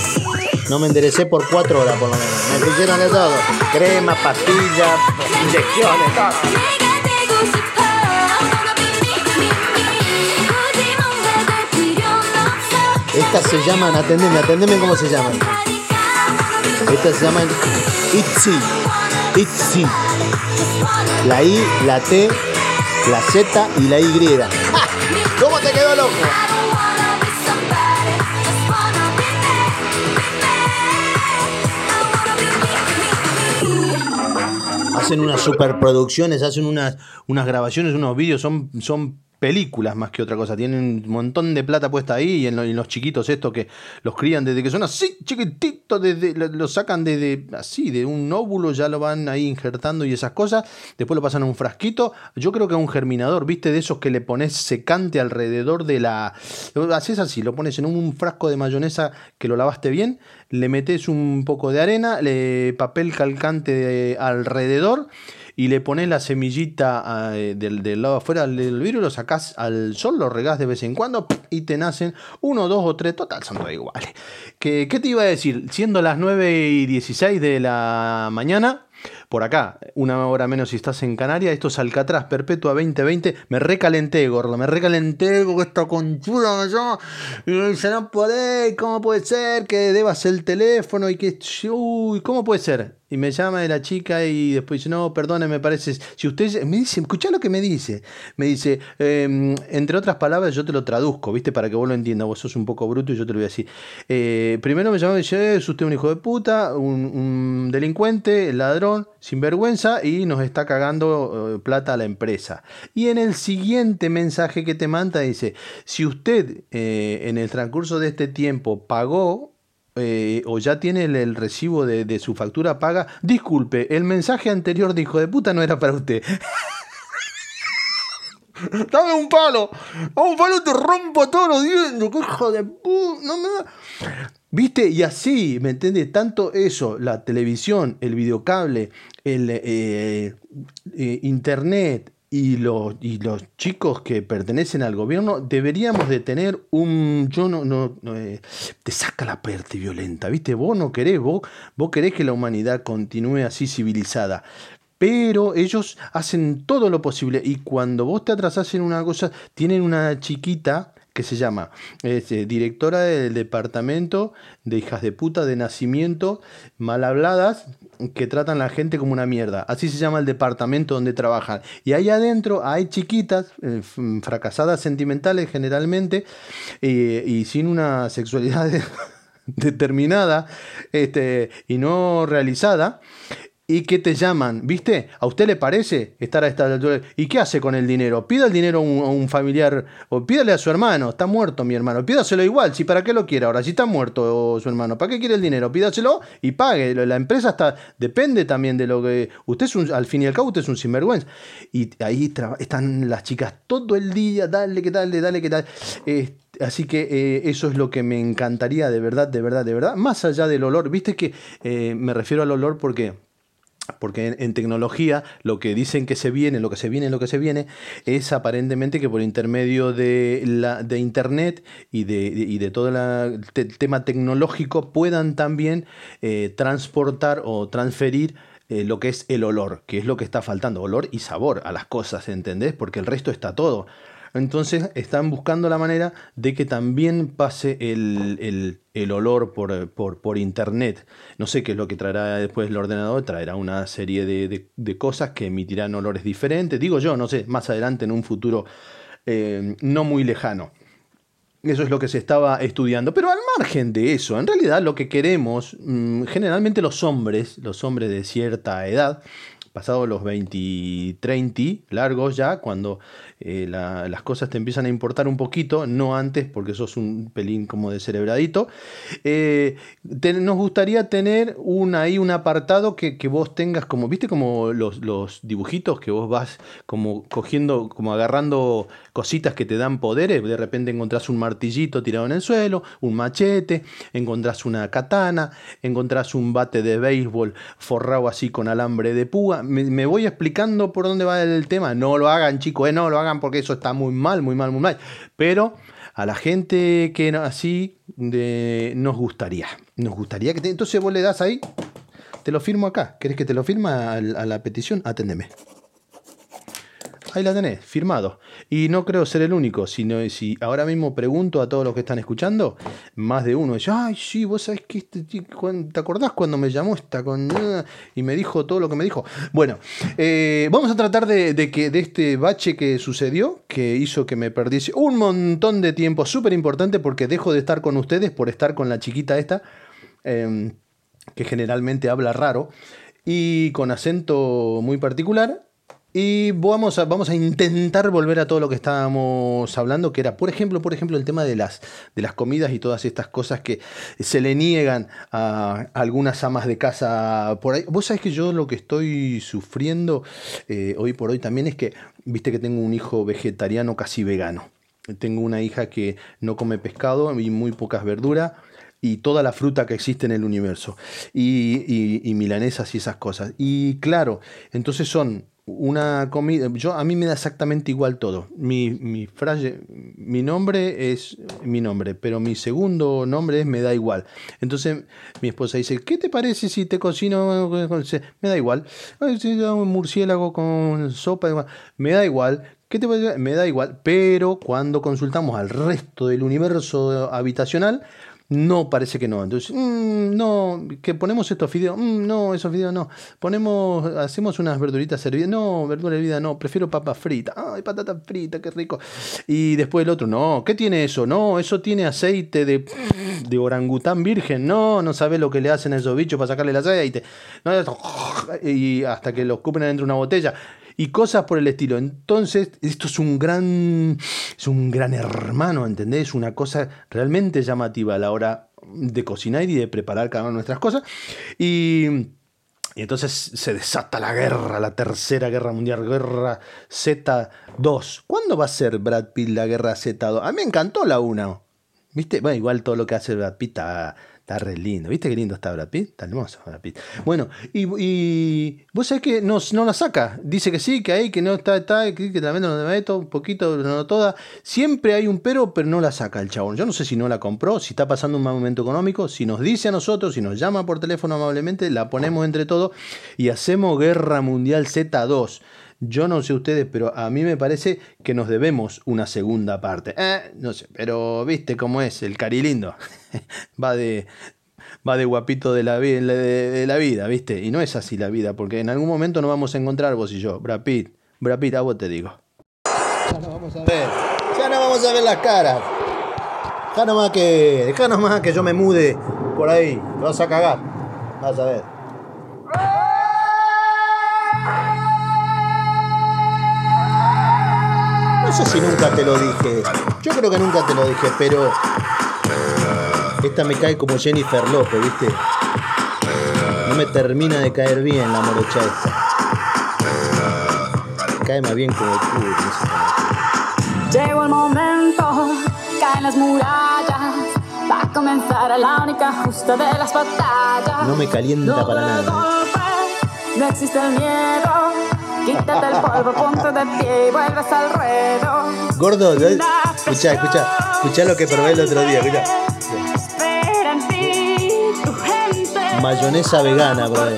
No me enderecé por cuatro horas por lo menos. Me pusieron de todo. Crema, pastillas, inyecciones, todo. Estas se llaman, atendeme, atendeme cómo se llaman. Estas se llaman ITZY. ITZY. La I, la T, la Z y la Y. ¿Cómo te quedó loco? Hacen unas superproducciones, hacen unas, unas grabaciones, unos vídeos, son, son películas más que otra cosa. Tienen un montón de plata puesta ahí y en, los chiquitos estos que los crían desde que son así chiquititos, desde, lo, sacan desde así, de un óvulo, ya lo van ahí injertando y esas cosas. Después lo pasan a un frasquito. Yo creo que a un germinador, ¿viste? De esos que le pones secante alrededor de la... Haces así, lo pones en un frasco de mayonesa que lo lavaste bien, le metes un poco de arena, le papel calcante alrededor y le pones la semillita eh, del, lado afuera del virus, lo sacás al sol, lo regás de vez en cuando y te nacen uno, dos o tres, total, son todos iguales. ¿Qué, ¿Qué te iba a decir? Siendo las 9 y 16 de la mañana, por acá, una hora menos si estás en Canarias, esto es Alcatraz Perpetua 2020, me recalenté, gordo, me recalenté con esta conchuda yo, y dice, no podés, ¿cómo puede ser que debas el teléfono y que, uy, ¿cómo puede ser? Y me llama de la chica y después dice, no, perdone, me parece, si usted, me dice, escucha lo que me dice, me dice, em, entre otras palabras yo te lo traduzco, viste, para que vos lo entiendas, vos sos un poco bruto y yo te lo voy a decir. Eh, primero me llama y dice, es usted un hijo de puta, un, un delincuente, ladrón, sinvergüenza y nos está cagando eh, plata a la empresa. Y en el siguiente mensaje que te manda dice, si usted eh, en el transcurso de este tiempo pagó eh, o ya tiene el, recibo de, su factura paga, disculpe, el mensaje anterior de hijo de puta no era para usted. Dame un palo, un palo, te rompo todos los dientes, hijo de puta, no me ¿Viste? Y así, ¿me entiendes? Tanto eso, la televisión, el videocable, el eh, eh, internet y los, y los chicos que pertenecen al gobierno, deberíamos de tener un... Yo no... no, eh, te saca la parte violenta, ¿viste? Vos no querés, vos, vos querés que la humanidad continúe así civilizada. Pero ellos hacen todo lo posible y cuando vos te atrasás en una cosa, tienen una chiquita que se llama es, eh, directora del departamento de hijas de puta de nacimiento mal habladas que tratan a la gente como una mierda. Así se llama el departamento donde trabajan. Y ahí adentro hay chiquitas, eh, fracasadas sentimentales generalmente, y sin una sexualidad determinada este, y no realizada, y que te llaman, ¿viste? ¿A usted le parece estar a esta altura? ¿Y qué hace con el dinero? Pida el dinero a un, familiar o pídale a su hermano, está muerto mi hermano, pídaselo igual, si para qué lo quiere ahora, si está muerto su hermano, ¿para qué quiere el dinero? Pídaselo y pague. La empresa está, depende también de lo que... Usted es un, al fin y al cabo, usted es un sinvergüenza. Y ahí están las chicas todo el día, dale que dale, dale que tal. Así que eh, eso es lo que me encantaría de verdad, de verdad, de verdad. Más allá del olor, viste que eh, me refiero al olor porque porque en, tecnología lo que dicen que se viene, lo que se viene, lo que se viene, es aparentemente que por intermedio de, la, de Internet y de, de, todo el tema tecnológico puedan también eh, transportar o transferir eh, lo que es el olor, que es lo que está faltando, olor y sabor a las cosas, ¿entendés? Porque el resto está todo. Entonces están buscando la manera de que también pase el, olor por, internet. No sé qué es lo que traerá después el ordenador, traerá una serie de, cosas que emitirán olores diferentes. Digo yo, no sé, más adelante en un futuro eh, no muy lejano. Eso es lo que se estaba estudiando. Pero al margen de eso, en realidad lo que queremos, mm, generalmente los hombres, los hombres de cierta edad, pasados los 20, 30 largos ya, cuando eh, las cosas te empiezan a importar un poquito, no antes porque sos un pelín como de cerebradito, eh, nos gustaría tener un, ahí un apartado que, vos tengas como, viste como los, los, dibujitos que vos vas como cogiendo, como agarrando cositas que te dan poderes, de repente encontrás un martillito tirado en el suelo, un machete, encontrás una katana, encontrás un bate de béisbol forrado así con alambre de púa, me, voy explicando por dónde va el tema, no lo hagan chicos, eh, no lo hagan porque eso está muy mal, muy mal, muy mal. Pero a la gente que así de, nos gustaría. Nos gustaría que... entonces vos le das ahí, te lo firmo acá. ¿Querés que te lo firma a la petición? Aténdeme ahí la tenés, firmado. Y no creo ser el único, sino si ahora mismo pregunto a todos los que están escuchando, más de uno dice, ay, sí, vos sabés que este, ¿te acordás cuando me llamó esta con... y me dijo todo lo que me dijo? Bueno, eh, vamos a tratar de, que de este bache que sucedió, que hizo que me perdiese un montón de tiempo, súper importante porque dejo de estar con ustedes por estar con la chiquita esta, em, que generalmente habla raro y con acento muy particular y vamos a, vamos a intentar volver a todo lo que estábamos hablando, que era, por ejemplo, por ejemplo, el tema de las, de las comidas y todas estas cosas que se le niegan a algunas amas de casa por ahí. Vos sabés que yo lo que estoy sufriendo eh, hoy por hoy también es que, viste que tengo un hijo vegetariano casi vegano. Tengo una hija que no come pescado y muy pocas verduras y toda la fruta que existe en el universo. Y, y milanesas y esas cosas. Y claro, entonces son una comida. Yo, a mí me da exactamente igual todo. Mi, mi frase, mi nombre es mi nombre, pero mi segundo nombre es me da igual. Entonces mi esposa dice, ¿qué te parece si te cocino? Me da igual. Un murciélago con sopa, me da igual. ¿Qué te parece? Me da igual. Pero cuando consultamos al resto del universo habitacional, no, parece que no. Entonces, mm, no, que ponemos estos fideos. Mm, no, esos fideos no. Ponemos, hacemos unas verduritas servidas. No, verdura hervida no. Prefiero papa frita. Ay, patata frita, qué rico. Y después el otro, no, ¿qué tiene eso? No, eso tiene aceite de, de orangután virgen. No, no sabes lo que le hacen a esos bichos para sacarle el aceite. No, y hasta que lo escupen dentro de una botella y cosas por el estilo. Entonces, esto es un gran, es un gran hermano, ¿entendés? Una cosa realmente llamativa a la hora de cocinar y de preparar cada una de nuestras cosas. Y, entonces se desata la guerra, la tercera guerra mundial, guerra Z2. ¿Cuándo va a ser Brad Pitt la guerra Z2? A mí me encantó la 1. ¿Viste? Bueno, igual todo lo que hace Brad Pitt está Está re lindo. ¿Viste qué lindo está Brad Pitt? Está hermoso Brad Pitt. Bueno, y, vos sabés que no, no la saca. Dice que sí, que hay, que no está, está que, que también no meto, un poquito, no toda. Siempre hay un pero, pero no la saca el chabón. Yo no sé si no la compró, si está pasando un mal momento económico. Si nos dice a nosotros, si nos llama por teléfono amablemente, la ponemos entre todos y hacemos Guerra Mundial Z2. Yo no sé ustedes, pero a mí me parece que nos debemos una segunda parte. Eh, no sé, pero viste cómo es el carilindo. va de va de guapito de la, de, la vida, ¿viste? Y no es así la vida, porque en algún momento nos vamos a encontrar vos y yo. Brad Pitt, Brad Pitt, a vos te digo. Ya no vamos a ver. Ya no vamos a ver las caras. Deja nomás que, deja nomás que yo me mude por ahí. Te vas a cagar. Vas a ver. No sé si nunca te lo dije. Yo creo que nunca te lo dije, pero. Esta me cae como Jennifer López, ¿viste? No me termina de caer bien la morocha esta. Me cae más bien como el culo. Llegó el momento, caen las murallas. Va a comenzar la única justa de las batallas. No me calienta para nada. No existe el miedo. Quítate el polvo, ponte de pie y vuelves al ruedo. Gordo, escucha, escucha, escucha lo que probé el otro día, mira. Mayonesa vegana, bro.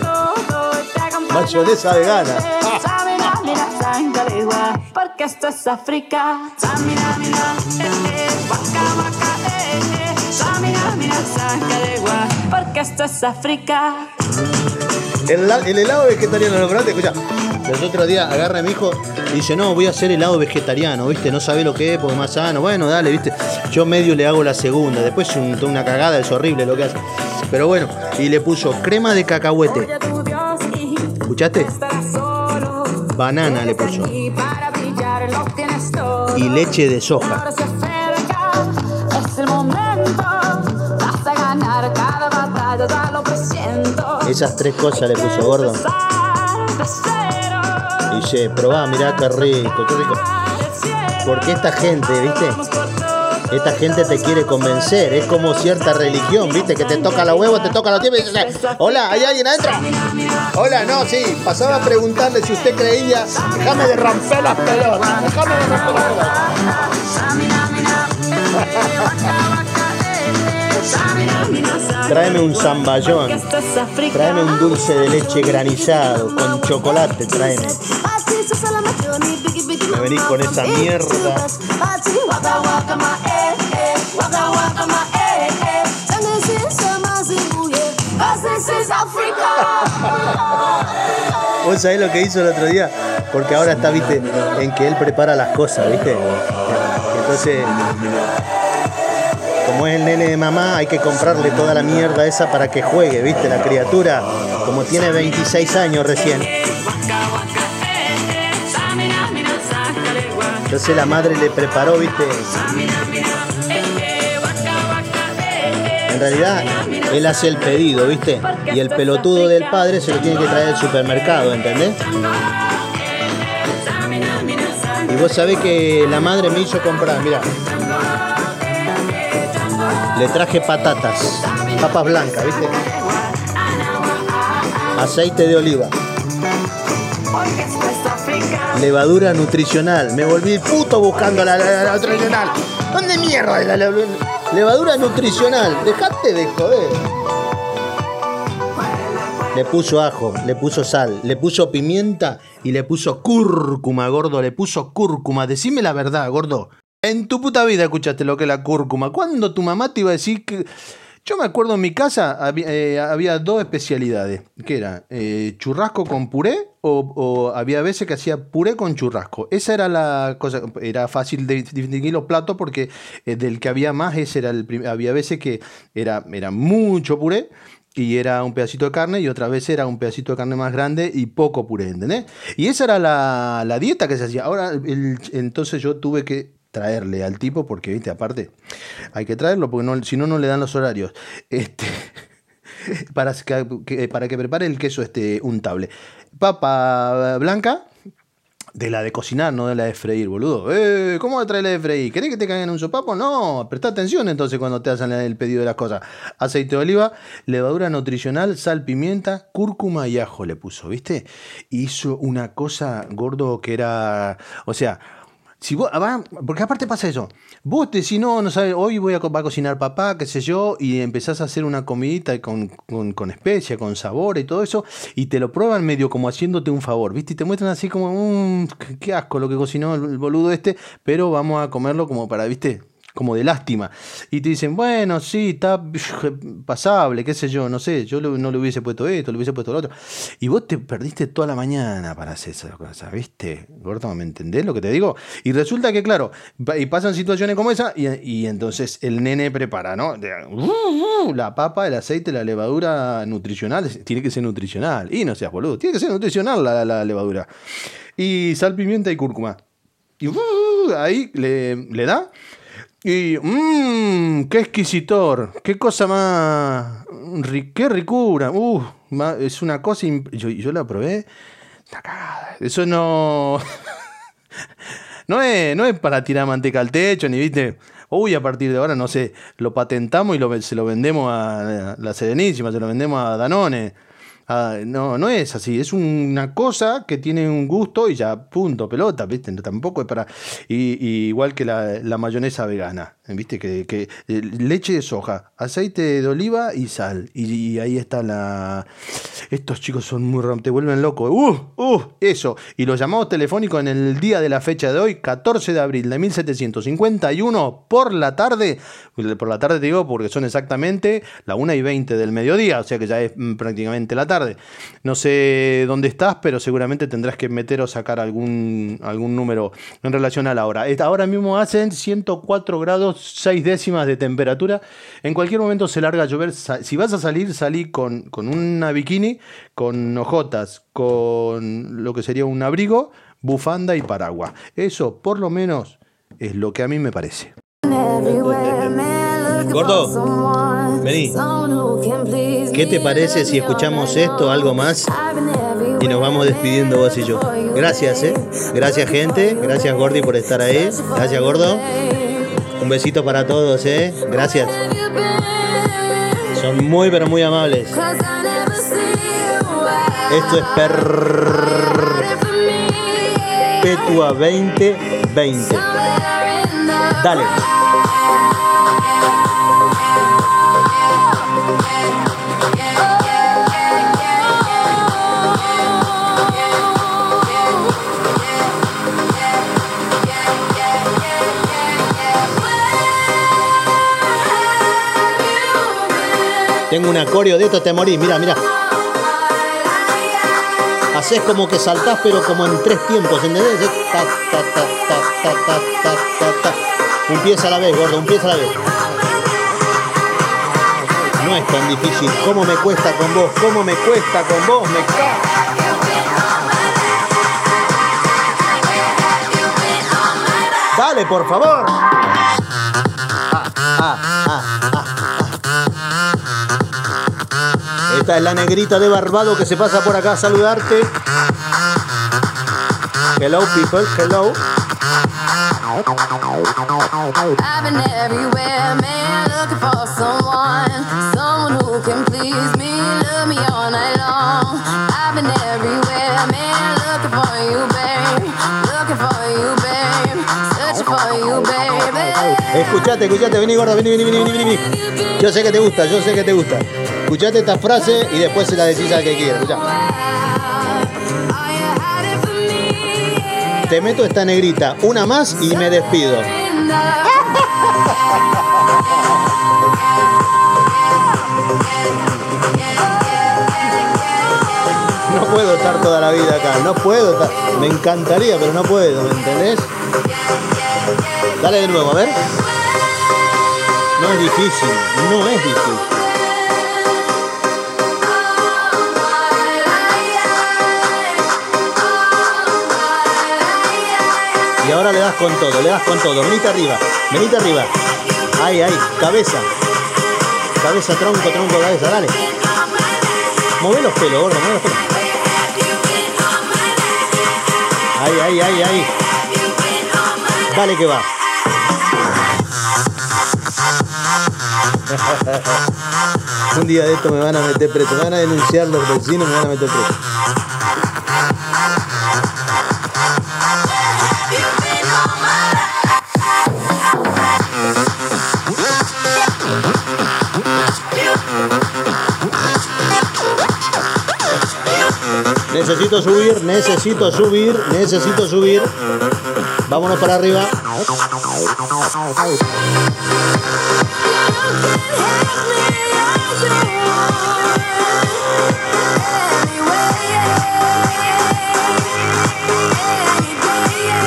Mayonesa vegana. Porque esto es África. Porque esto es África. El, el helado vegetariano, ¿lo probaste? Escucha. El otro día agarra a mi hijo y dice, no, voy a hacer helado vegetariano, ¿viste? No sabe lo que es, porque es más sano. Bueno, dale, ¿viste? Yo medio le hago la segunda, después un, una cagada, es horrible lo que hace. Pero bueno, y le puso crema de cacahuete. ¿Escuchaste? Banana le puso. Y leche de soja. Esas tres cosas le puso gordo. Y dice, probá, mirá qué rico, qué rico. Porque esta gente, ¿viste? Esta gente te quiere convencer, es como cierta religión, ¿viste? Que te toca la huevo, te toca la tierra y dices, hola, ¿hay alguien adentro? Hola, no, sí, pasaba a preguntarle si usted creía, déjame de romper las pelotas, déjame de romper las pelotas. Tráeme un zamballón, tráeme un dulce de leche granizado, con chocolate, tráeme. Me venís con esa mierda. ¿Vos sabés lo que hizo el otro día? Porque ahora está, viste, en que él prepara las cosas, viste. Entonces, como es el nene de mamá, hay que comprarle toda la mierda esa para que juegue, viste, la criatura. Como tiene 26 años recién. Entonces la madre le preparó, viste. En realidad, él hace el pedido, ¿viste? Y el pelotudo del padre se lo tiene que traer al supermercado, ¿entendés? Y vos sabés que la madre me hizo comprar, mira. Le traje patatas, papas blancas, ¿viste? Aceite de oliva. Levadura nutricional. Me volví puto buscando la, la, nutricional. ¿Dónde mierda es la, la levadura nutricional? Dejate de joder. Le puso ajo, le puso sal, le puso pimienta y le puso cúrcuma, gordo. Le puso cúrcuma. Decime la verdad, gordo. En tu puta vida escuchaste lo que es la cúrcuma. ¿Cuándo tu mamá te iba a decir que.? Yo me acuerdo en mi casa había, eh, dos especialidades, que era eh, churrasco con puré o, había veces que hacía puré con churrasco. Esa era la cosa, era fácil de distinguir los platos porque eh, del que había más, ese era el había veces que era, era mucho puré y era un pedacito de carne y otra vez era un pedacito de carne más grande y poco puré, ¿entendés? Y esa era la, la dieta que se hacía. Ahora, entonces yo tuve que traerle al tipo, porque, viste, aparte, hay que traerlo, porque no, si no, no le dan los horarios. Este, para, que, para que prepare el queso este untable. Papa blanca, de la de cocinar, no de la de freír, boludo. Eh, ¿Cómo va a la de freír? ¿Querés que te caigan un sopapo? No, presta atención entonces cuando te hacen el pedido de las cosas. Aceite de oliva, levadura nutricional, sal, pimienta, cúrcuma y ajo le puso, ¿viste? Hizo una cosa gordo que era, o sea, si vos, porque aparte pasa eso. Vos decís, no, no sabes, hoy voy a, a cocinar papá, qué sé yo, y empezás a hacer una comidita con, con, con especia, con sabor y todo eso, y te lo prueban medio como haciéndote un favor, ¿viste? Y te muestran así como, mmm, qué asco lo que cocinó el boludo este, pero vamos a comerlo como para, ¿viste? Como de lástima. Y te dicen, bueno, sí, está pasable, qué sé yo, no sé, yo no le hubiese puesto esto, le hubiese puesto lo otro. Y vos te perdiste toda la mañana para hacer esas cosas, ¿viste? Gordo, ¿me entendés lo que te digo? Y resulta que, claro, y pasan situaciones como esa, y, y entonces el nene prepara, ¿no? La papa, el aceite, la levadura nutricional, tiene que ser nutricional. Y no seas boludo, tiene que ser nutricional la, la levadura. Y sal, pimienta y cúrcuma. Y uh, uh, ahí le, le da. Y, mmm, qué exquisitor, qué cosa más, qué ricura, uh, es una cosa, imp- yo, yo la probé, una cagada. eso no, no es, no es para tirar manteca al techo, ni viste, uy, a partir de ahora, no sé, lo patentamos y lo, se lo vendemos a la Serenísima, se lo vendemos a Danone. Ah, no, no es así, es una cosa que tiene un gusto y ya, punto, pelota, ¿viste? Tampoco es para. Y, y igual que la mayonesa vegana, ¿viste? Que, eh, leche de soja, aceite de oliva y sal. Y, ahí está la. Estos chicos son muy ram, te vuelven loco. ¡Uh! ¡Uh! Eso. Y los llamados telefónicos en el día de la fecha de hoy, 14 de abril de 1751, por la tarde. Por la tarde te digo porque son exactamente la 1 y 20 del mediodía, o sea que ya es mm, prácticamente la tarde. No sé dónde estás, pero seguramente tendrás que meter o sacar algún, algún número en relación a la hora. Ahora mismo hacen 104 grados 6 décimas de temperatura. En cualquier momento se larga a llover. Si vas a salir, salí con, con una bikini, con hojotas, con lo que sería un abrigo, bufanda y paraguas. Eso, por lo menos, es lo que a mí me parece. Gordo, vení. ¿Qué te parece si escuchamos esto, algo más? Y nos vamos despidiendo vos y yo. Gracias, ¿eh? Gracias, gente. Gracias, Gordi, por estar ahí. Gracias, Gordo. Un besito para todos, ¿eh? Gracias. Son muy, pero muy amables. Esto es Perpetua 2020. Dale. tengo una de esto, te morís. Mira, mira. Haces como que saltás, pero como en tres tiempos, ¿entendés? Un pie a la vez, gordo, un pie a la vez. No es tan difícil. ¿Cómo me cuesta con vos? ¿Cómo me cuesta con vos? Me Dale, por favor. Es la negrita de Barbado que se pasa por acá a saludarte. Hello, people. Hello. I've been everywhere, man, looking for someone, someone who can please me, love me all night long. I've been everywhere, man, looking for you, babe, looking for you, babe, searching for you, baby. Escuchate, escuchate. Vení. Vení, vení, vení, vení, vení. Yo sé que te gusta, yo sé que te gusta. Escuchate esta frase y después se la decís al que quiera. Escuchá. Te meto esta negrita. Una más y me despido. No puedo estar toda la vida acá. No puedo estar. Me encantaría, pero no puedo. ¿Me entendés? Dale de nuevo, a ver. No es difícil. No es difícil. Y ahora le das con todo, le das con todo. Venite arriba, venite arriba. Ahí, ahí, cabeza. Cabeza, tronco, tronco, cabeza, dale. Move los pelos, gordo, move los pelos. Ahí, ahí, ahí, ahí. Dale que va. Un día de esto me van a meter preso, me van a denunciar los vecinos, me van a meter preso. Necesito subir, necesito subir, necesito subir. Vámonos para arriba.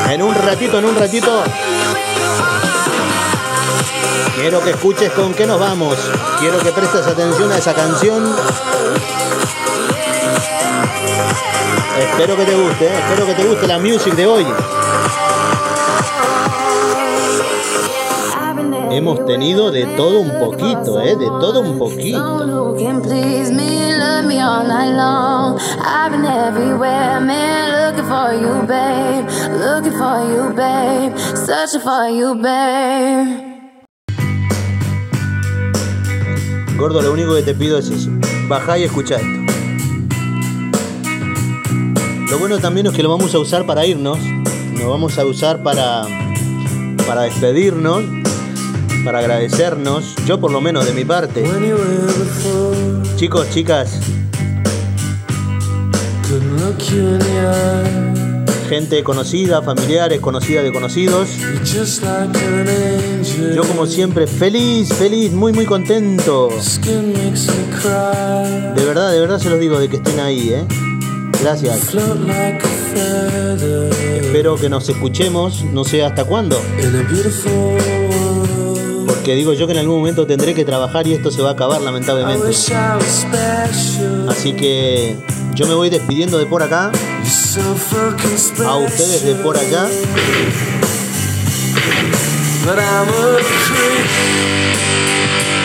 En un ratito, en un ratito. Quiero que escuches con qué nos vamos. Quiero que prestes atención a esa canción. Espero que te guste, eh. espero que te guste la music de hoy. Hemos tenido de todo un poquito, ¿eh? de todo un poquito. Gordo, lo único que te pido es eso. Bajá y escuchá esto. Lo bueno también es que lo vamos a usar para irnos. Lo vamos a usar para, para despedirnos. Para agradecernos. Yo por lo menos de mi parte. Chicos, chicas, gente conocida, familiares, conocidas de conocidos. Yo como siempre feliz, feliz, muy muy contento. De verdad, de verdad se los digo de que estén ahí, ¿eh? Gracias. Espero que nos escuchemos, no sé hasta cuándo. Porque digo yo que en algún momento tendré que trabajar y esto se va a acabar lamentablemente. Así que yo me voy despidiendo de por acá. A ustedes de por allá. But I'm a creep.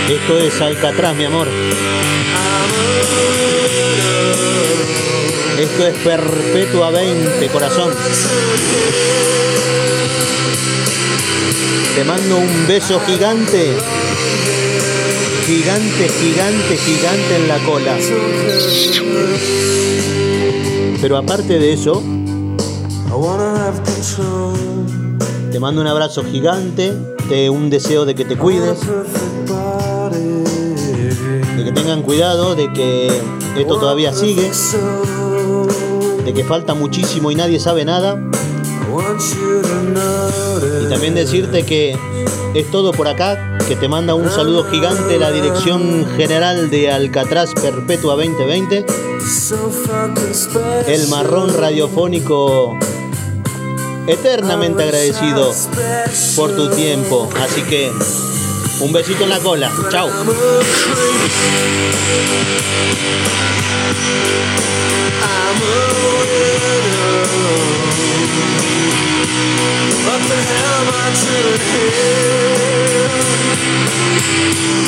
Esto es Alcatraz, mi amor. Esto es Perpetua 20, corazón. Te mando un beso gigante. Gigante, gigante, gigante en la cola. Pero aparte de eso, te mando un abrazo gigante, te un deseo de que te cuides, de que tengan cuidado, de que esto todavía sigue, de que falta muchísimo y nadie sabe nada. Y también decirte que es todo por acá, que te manda un saludo gigante la Dirección General de Alcatraz Perpetua 2020, So fucking special. el marrón radiofónico eternamente agradecido por tu tiempo. Así que un besito en la cola. Chao. to him.